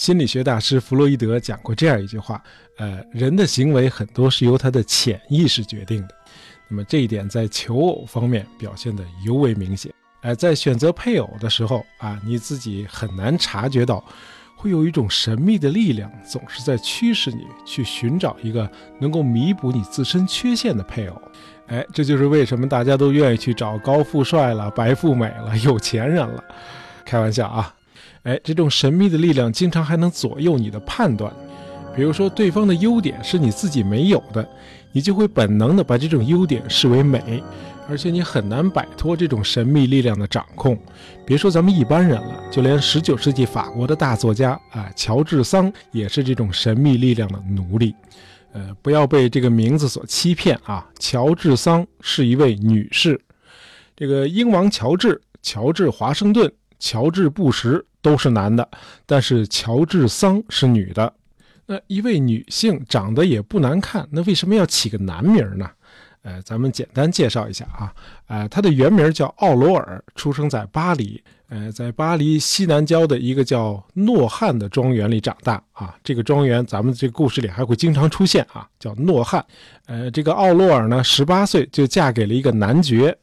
心理学大师弗洛伊德讲过这样一句话：，呃，人的行为很多是由他的潜意识决定的。那么这一点在求偶方面表现得尤为明显。哎，在选择配偶的时候啊，你自己很难察觉到，会有一种神秘的力量总是在驱使你去寻找一个能够弥补你自身缺陷的配偶。哎，这就是为什么大家都愿意去找高富帅了、白富美了、有钱人了。开玩笑啊！哎，这种神秘的力量经常还能左右你的判断。比如说，对方的优点是你自己没有的，你就会本能的把这种优点视为美，而且你很难摆脱这种神秘力量的掌控。别说咱们一般人了，就连19世纪法国的大作家啊，乔治桑也是这种神秘力量的奴隶。呃，不要被这个名字所欺骗啊！乔治桑是一位女士，这个英王乔治、乔治华盛顿、乔治布什都是男的，但是乔治桑是女的。那一位女性长得也不难看，那为什么要起个男名呢？呃，咱们简单介绍一下啊，呃，她的原名叫奥罗尔，出生在巴黎，呃，在巴黎西南郊的一个叫诺汉的庄园里长大啊。这个庄园咱们这个故事里还会经常出现啊，叫诺汉。呃，这个奥罗尔呢，十八岁就嫁给了一个男爵。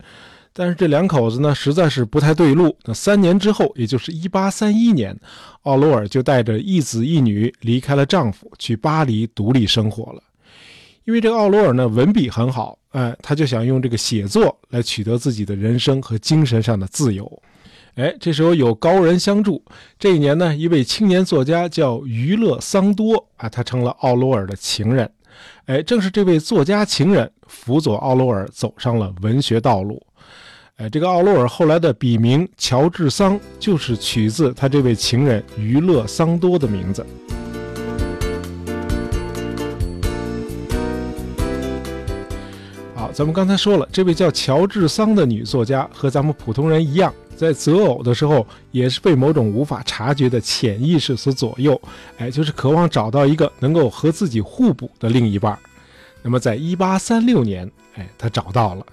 但是这两口子呢，实在是不太对路。那三年之后，也就是一八三一年，奥罗尔就带着一子一女离开了丈夫，去巴黎独立生活了。因为这个奥罗尔呢，文笔很好，哎，他就想用这个写作来取得自己的人生和精神上的自由。哎，这时候有高人相助。这一年呢，一位青年作家叫于勒桑多啊，他成了奥罗尔的情人。哎，正是这位作家情人辅佐奥罗尔走上了文学道路。哎，这个奥洛尔后来的笔名乔治桑，就是取自他这位情人于勒桑多的名字。好，咱们刚才说了，这位叫乔治桑的女作家和咱们普通人一样，在择偶的时候也是被某种无法察觉的潜意识所左右。哎，就是渴望找到一个能够和自己互补的另一半。那么，在一八三六年，哎，他找到了。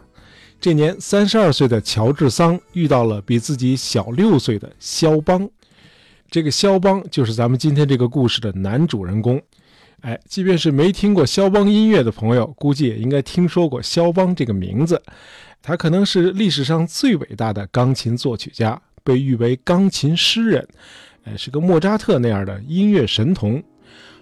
这年三十二岁的乔治桑遇到了比自己小六岁的肖邦，这个肖邦就是咱们今天这个故事的男主人公。哎，即便是没听过肖邦音乐的朋友，估计也应该听说过肖邦这个名字。他可能是历史上最伟大的钢琴作曲家，被誉为钢琴诗人，哎，是个莫扎特那样的音乐神童。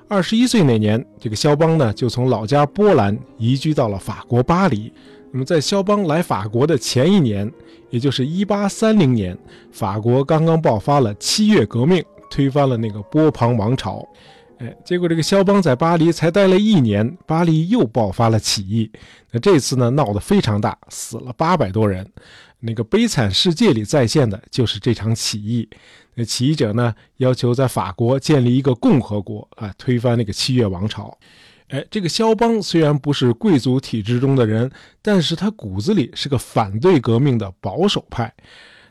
二十一岁那年，这个肖邦呢就从老家波兰移居到了法国巴黎。那么，在肖邦来法国的前一年，也就是1830年，法国刚刚爆发了七月革命，推翻了那个波旁王朝。哎，结果这个肖邦在巴黎才待了一年，巴黎又爆发了起义。那这次呢，闹得非常大，死了八百多人。那个《悲惨世界》里再现的就是这场起义。那起义者呢，要求在法国建立一个共和国啊，推翻那个七月王朝。哎，这个肖邦虽然不是贵族体制中的人，但是他骨子里是个反对革命的保守派。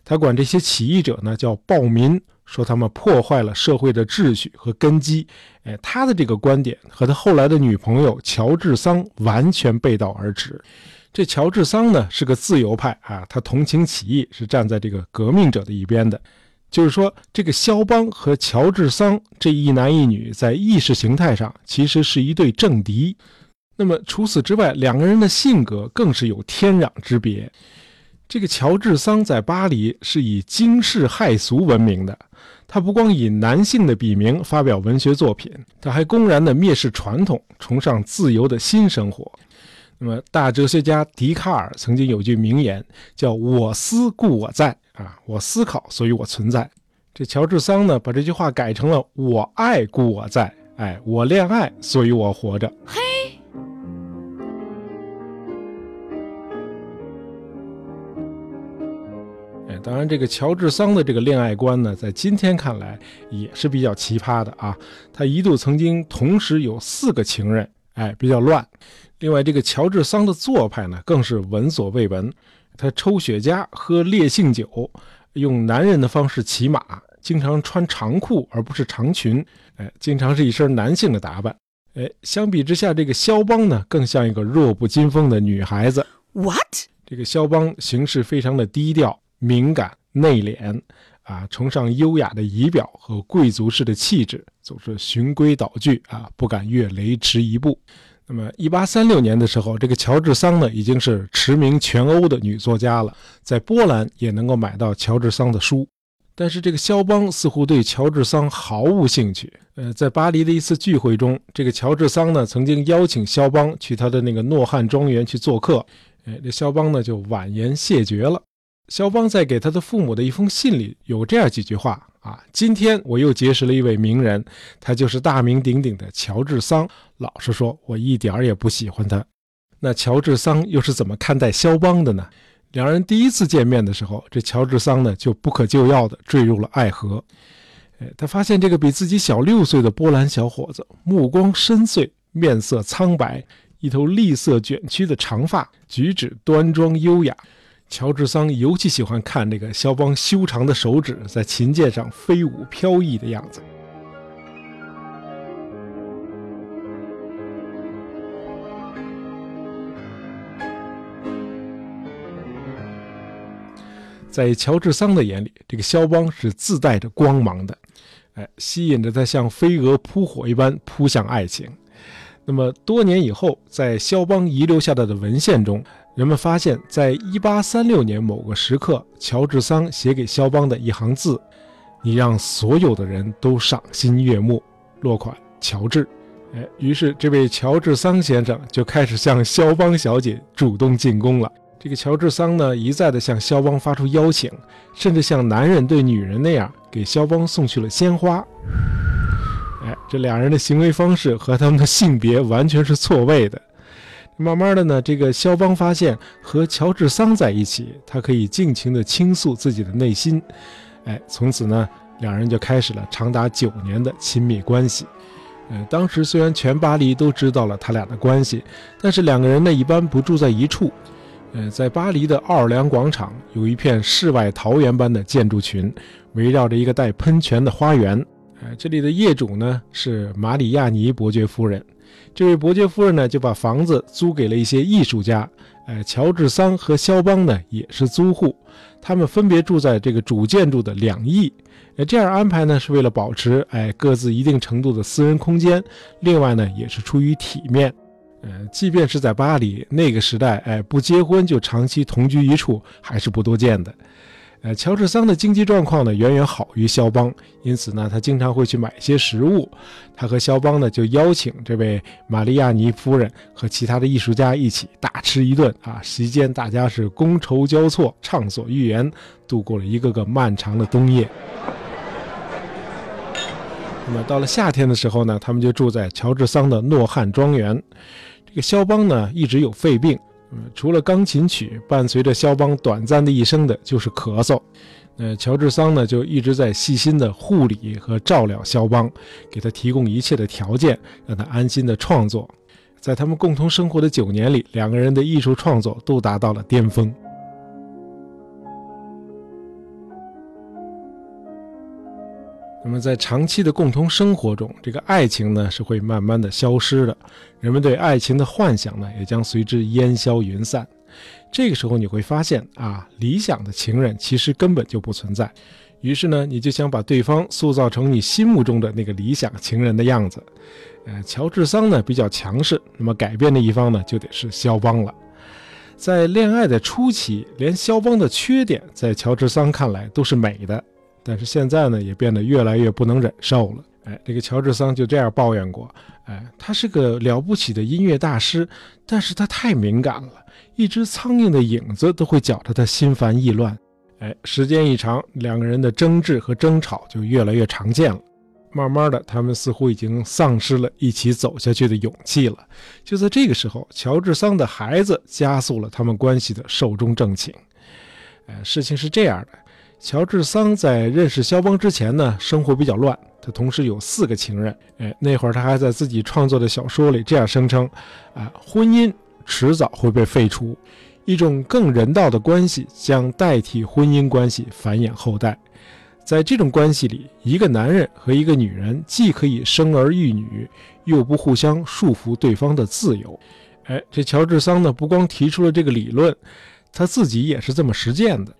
他管这些起义者呢叫暴民，说他们破坏了社会的秩序和根基。哎，他的这个观点和他后来的女朋友乔治桑完全背道而驰。这乔治桑呢是个自由派啊，他同情起义，是站在这个革命者的一边的。就是说，这个肖邦和乔治桑这一男一女在意识形态上其实是一对政敌。那么除此之外，两个人的性格更是有天壤之别。这个乔治桑在巴黎是以惊世骇俗闻名的，他不光以男性的笔名发表文学作品，他还公然的蔑视传统，崇尚自由的新生活。那么大哲学家笛卡尔曾经有句名言，叫“我思故我在”。啊，我思考，所以我存在。这乔治桑呢，把这句话改成了“我爱故我在”。哎，我恋爱，所以我活着。嘿，哎，当然，这个乔治桑的这个恋爱观呢，在今天看来也是比较奇葩的啊。他一度曾经同时有四个情人，哎，比较乱。另外，这个乔治桑的做派呢，更是闻所未闻。他抽雪茄，喝烈性酒，用男人的方式骑马，经常穿长裤而不是长裙，哎，经常是一身男性的打扮，哎，相比之下，这个肖邦呢，更像一个弱不禁风的女孩子。What？这个肖邦行事非常的低调、敏感、内敛，啊，崇尚优雅的仪表和贵族式的气质，总是循规蹈矩啊，不敢越雷池一步。那么，一八三六年的时候，这个乔治桑呢，已经是驰名全欧的女作家了，在波兰也能够买到乔治桑的书。但是，这个肖邦似乎对乔治桑毫无兴趣。呃，在巴黎的一次聚会中，这个乔治桑呢，曾经邀请肖邦去他的那个诺汉庄园去做客，哎，这肖邦呢就婉言谢绝了。肖邦在给他的父母的一封信里有这样几句话。啊，今天我又结识了一位名人，他就是大名鼎鼎的乔治桑。老实说，我一点儿也不喜欢他。那乔治桑又是怎么看待肖邦的呢？两人第一次见面的时候，这乔治桑呢就不可救药地坠入了爱河。哎，他发现这个比自己小六岁的波兰小伙子，目光深邃，面色苍白，一头栗色卷曲的长发，举止端庄优雅。乔治桑尤其喜欢看那个肖邦修长的手指在琴键上飞舞飘逸的样子。在乔治桑的眼里，这个肖邦是自带着光芒的，哎，吸引着他像飞蛾扑火一般扑向爱情。那么多年以后，在肖邦遗留下来的文献中。人们发现，在1836年某个时刻，乔治桑写给肖邦的一行字：“你让所有的人都赏心悦目。”落款乔治。哎，于是这位乔治桑先生就开始向肖邦小姐主动进攻了。这个乔治桑呢，一再的向肖邦发出邀请，甚至像男人对女人那样给肖邦送去了鲜花。哎，这两人的行为方式和他们的性别完全是错位的。慢慢的呢，这个肖邦发现和乔治桑在一起，他可以尽情的倾诉自己的内心。哎，从此呢，两人就开始了长达九年的亲密关系。呃，当时虽然全巴黎都知道了他俩的关系，但是两个人呢一般不住在一处。呃，在巴黎的奥尔良广场有一片世外桃源般的建筑群，围绕着一个带喷泉的花园。呃，这里的业主呢是马里亚尼伯爵夫人。这位伯爵夫人呢，就把房子租给了一些艺术家。哎，乔治桑和肖邦呢，也是租户。他们分别住在这个主建筑的两翼。哎，这样安排呢，是为了保持哎各自一定程度的私人空间。另外呢，也是出于体面。呃，即便是在巴黎那个时代，哎，不结婚就长期同居一处，还是不多见的。呃，乔治桑的经济状况呢远远好于肖邦，因此呢，他经常会去买一些食物。他和肖邦呢就邀请这位玛利亚尼夫人和其他的艺术家一起大吃一顿啊，席间大家是觥筹交错，畅所欲言，度过了一个个漫长的冬夜。那么到了夏天的时候呢，他们就住在乔治桑的诺汉庄园。这个肖邦呢一直有肺病。除了钢琴曲，伴随着肖邦短暂的一生的就是咳嗽。呃，乔治桑呢就一直在细心的护理和照料肖邦，给他提供一切的条件，让他安心的创作。在他们共同生活的九年里，两个人的艺术创作都达到了巅峰。那么，在长期的共同生活中，这个爱情呢是会慢慢的消失的，人们对爱情的幻想呢也将随之烟消云散。这个时候，你会发现啊，理想的情人其实根本就不存在。于是呢，你就想把对方塑造成你心目中的那个理想情人的样子。呃，乔治桑呢比较强势，那么改变的一方呢就得是肖邦了。在恋爱的初期，连肖邦的缺点在乔治桑看来都是美的。但是现在呢，也变得越来越不能忍受了。哎，这个乔治桑就这样抱怨过：哎，他是个了不起的音乐大师，但是他太敏感了，一只苍蝇的影子都会搅得他心烦意乱。哎，时间一长，两个人的争执和争吵就越来越常见了。慢慢的，他们似乎已经丧失了一起走下去的勇气了。就在这个时候，乔治桑的孩子加速了他们关系的寿终正寝。哎，事情是这样的。乔治桑在认识肖邦之前呢，生活比较乱。他同时有四个情人。哎，那会儿他还在自己创作的小说里这样声称：啊，婚姻迟早会被废除，一种更人道的关系将代替婚姻关系繁衍后代。在这种关系里，一个男人和一个女人既可以生儿育女，又不互相束缚对方的自由。哎，这乔治桑呢，不光提出了这个理论，他自己也是这么实践的。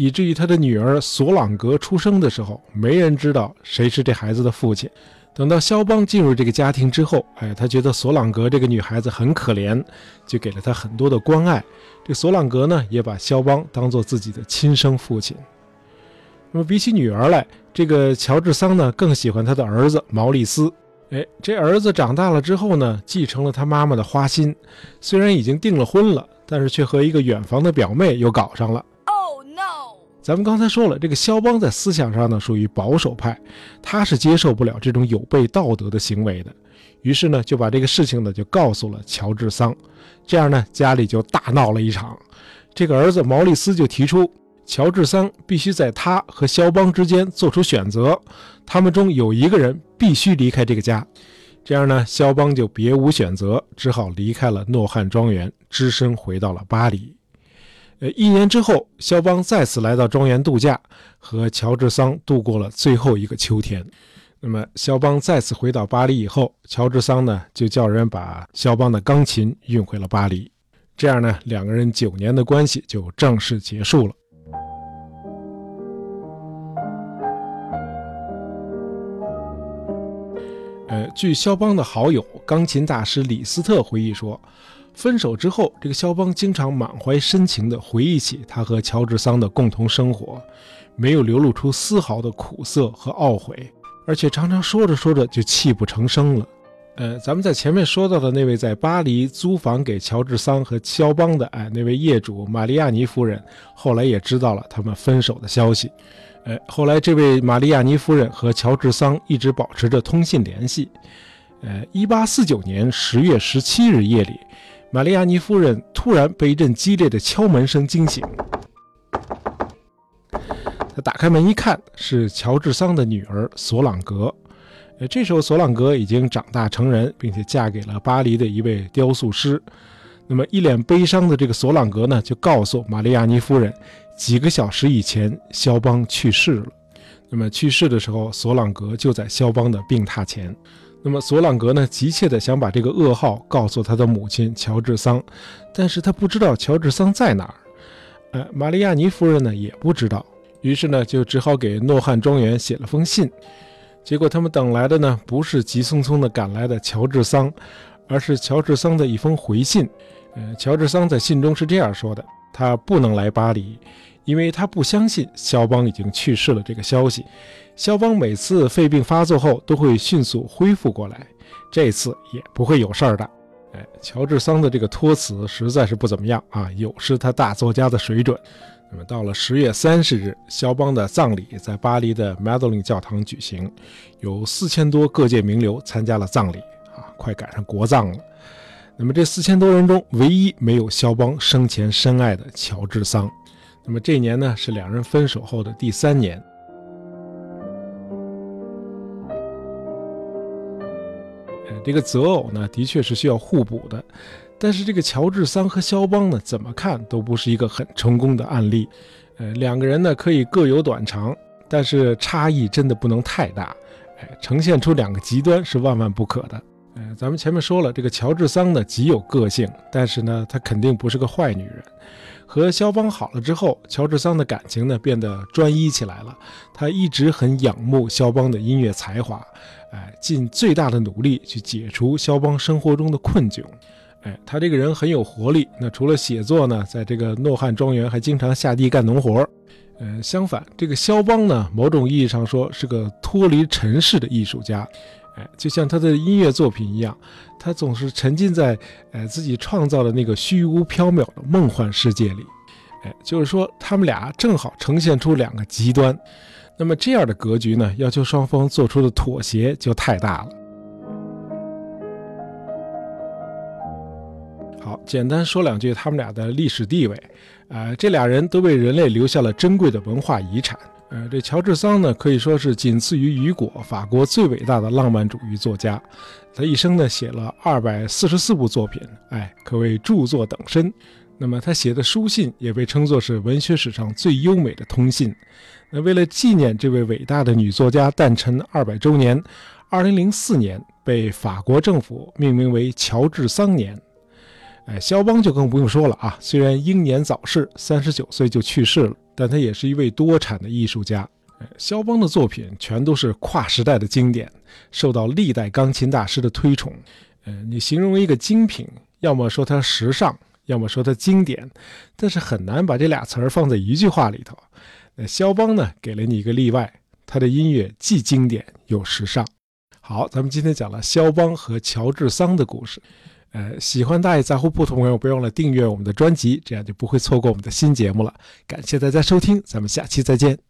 以至于他的女儿索朗格出生的时候，没人知道谁是这孩子的父亲。等到肖邦进入这个家庭之后，哎，他觉得索朗格这个女孩子很可怜，就给了她很多的关爱。这索朗格呢，也把肖邦当做自己的亲生父亲。那么比起女儿来，这个乔治桑呢，更喜欢他的儿子毛利斯。哎，这儿子长大了之后呢，继承了他妈妈的花心，虽然已经订了婚了，但是却和一个远房的表妹又搞上了。咱们刚才说了，这个肖邦在思想上呢属于保守派，他是接受不了这种有悖道德的行为的，于是呢就把这个事情呢就告诉了乔治桑，这样呢家里就大闹了一场。这个儿子毛利斯就提出。乔治桑必须在他和肖邦之间做出选择，他们中有一个人必须离开这个家。这样呢，肖邦就别无选择，只好离开了诺汉庄园，只身回到了巴黎。呃，一年之后，肖邦再次来到庄园度假，和乔治桑度过了最后一个秋天。那么，肖邦再次回到巴黎以后，乔治桑呢就叫人把肖邦的钢琴运回了巴黎。这样呢，两个人九年的关系就正式结束了。呃，据肖邦的好友钢琴大师李斯特回忆说，分手之后，这个肖邦经常满怀深情地回忆起他和乔治桑的共同生活，没有流露出丝毫的苦涩和懊悔，而且常常说着说着就泣不成声了。呃，咱们在前面说到的那位在巴黎租房给乔治桑和肖邦的哎那位业主玛利亚尼夫人，后来也知道了他们分手的消息。呃，后来这位玛利亚尼夫人和乔治桑一直保持着通信联系。呃，一八四九年十月十七日夜里，玛利亚尼夫人突然被一阵激烈的敲门声惊醒。她打开门一看，是乔治桑的女儿索朗格。呃，这时候索朗格已经长大成人，并且嫁给了巴黎的一位雕塑师。那么，一脸悲伤的这个索朗格呢，就告诉玛利亚尼夫人。几个小时以前，肖邦去世了。那么去世的时候，索朗格就在肖邦的病榻前。那么索朗格呢，急切地想把这个噩耗告诉他的母亲乔治桑，但是他不知道乔治桑在哪儿。呃，玛利亚尼夫人呢也不知道，于是呢就只好给诺汉庄园写了封信。结果他们等来的呢，不是急匆匆地赶来的乔治桑，而是乔治桑的一封回信。呃，乔治桑在信中是这样说的：他不能来巴黎。因为他不相信肖邦已经去世了这个消息，肖邦每次肺病发作后都会迅速恢复过来，这次也不会有事儿的。哎，乔治桑的这个托词实在是不怎么样啊，有失他大作家的水准。那么到了十月三十日，肖邦的葬礼在巴黎的 Madeline 教堂举行，有四千多各界名流参加了葬礼啊，快赶上国葬了。那么这四千多人中，唯一没有肖邦生前深爱的乔治桑。那么这一年呢，是两人分手后的第三年。这个择偶呢，的确是需要互补的，但是这个乔治桑和肖邦呢，怎么看都不是一个很成功的案例。呃，两个人呢可以各有短长，但是差异真的不能太大。哎，呈现出两个极端是万万不可的。呃，咱们前面说了，这个乔治桑呢极有个性，但是呢，她肯定不是个坏女人。和肖邦好了之后，乔治桑的感情呢变得专一起来了。他一直很仰慕肖邦的音乐才华，哎，尽最大的努力去解除肖邦生活中的困窘。哎，他这个人很有活力。那除了写作呢，在这个诺汉庄园还经常下地干农活。呃，相反，这个肖邦呢，某种意义上说是个脱离尘世的艺术家。哎，就像他的音乐作品一样，他总是沉浸在呃自己创造的那个虚无缥缈的梦幻世界里。哎，就是说他们俩正好呈现出两个极端。那么这样的格局呢，要求双方做出的妥协就太大了。好，简单说两句他们俩的历史地位。啊，这俩人都为人类留下了珍贵的文化遗产。呃，这乔治桑呢，可以说是仅次于雨果，法国最伟大的浪漫主义作家。他一生呢写了二百四十四部作品，哎，可谓著作等身。那么他写的书信也被称作是文学史上最优美的通信。那为了纪念这位伟大的女作家诞辰二百周年，二零零四年被法国政府命名为乔治桑年。哎，肖邦就更不用说了啊，虽然英年早逝，三十九岁就去世了。但他也是一位多产的艺术家。肖邦的作品全都是跨时代的经典，受到历代钢琴大师的推崇。呃，你形容一个精品，要么说它时尚，要么说它经典，但是很难把这俩词儿放在一句话里头。那肖邦呢，给了你一个例外，他的音乐既经典又时尚。好，咱们今天讲了肖邦和乔治桑的故事。呃，喜欢大爷杂货铺的朋友，不要忘了订阅我们的专辑，这样就不会错过我们的新节目了。感谢大家收听，咱们下期再见。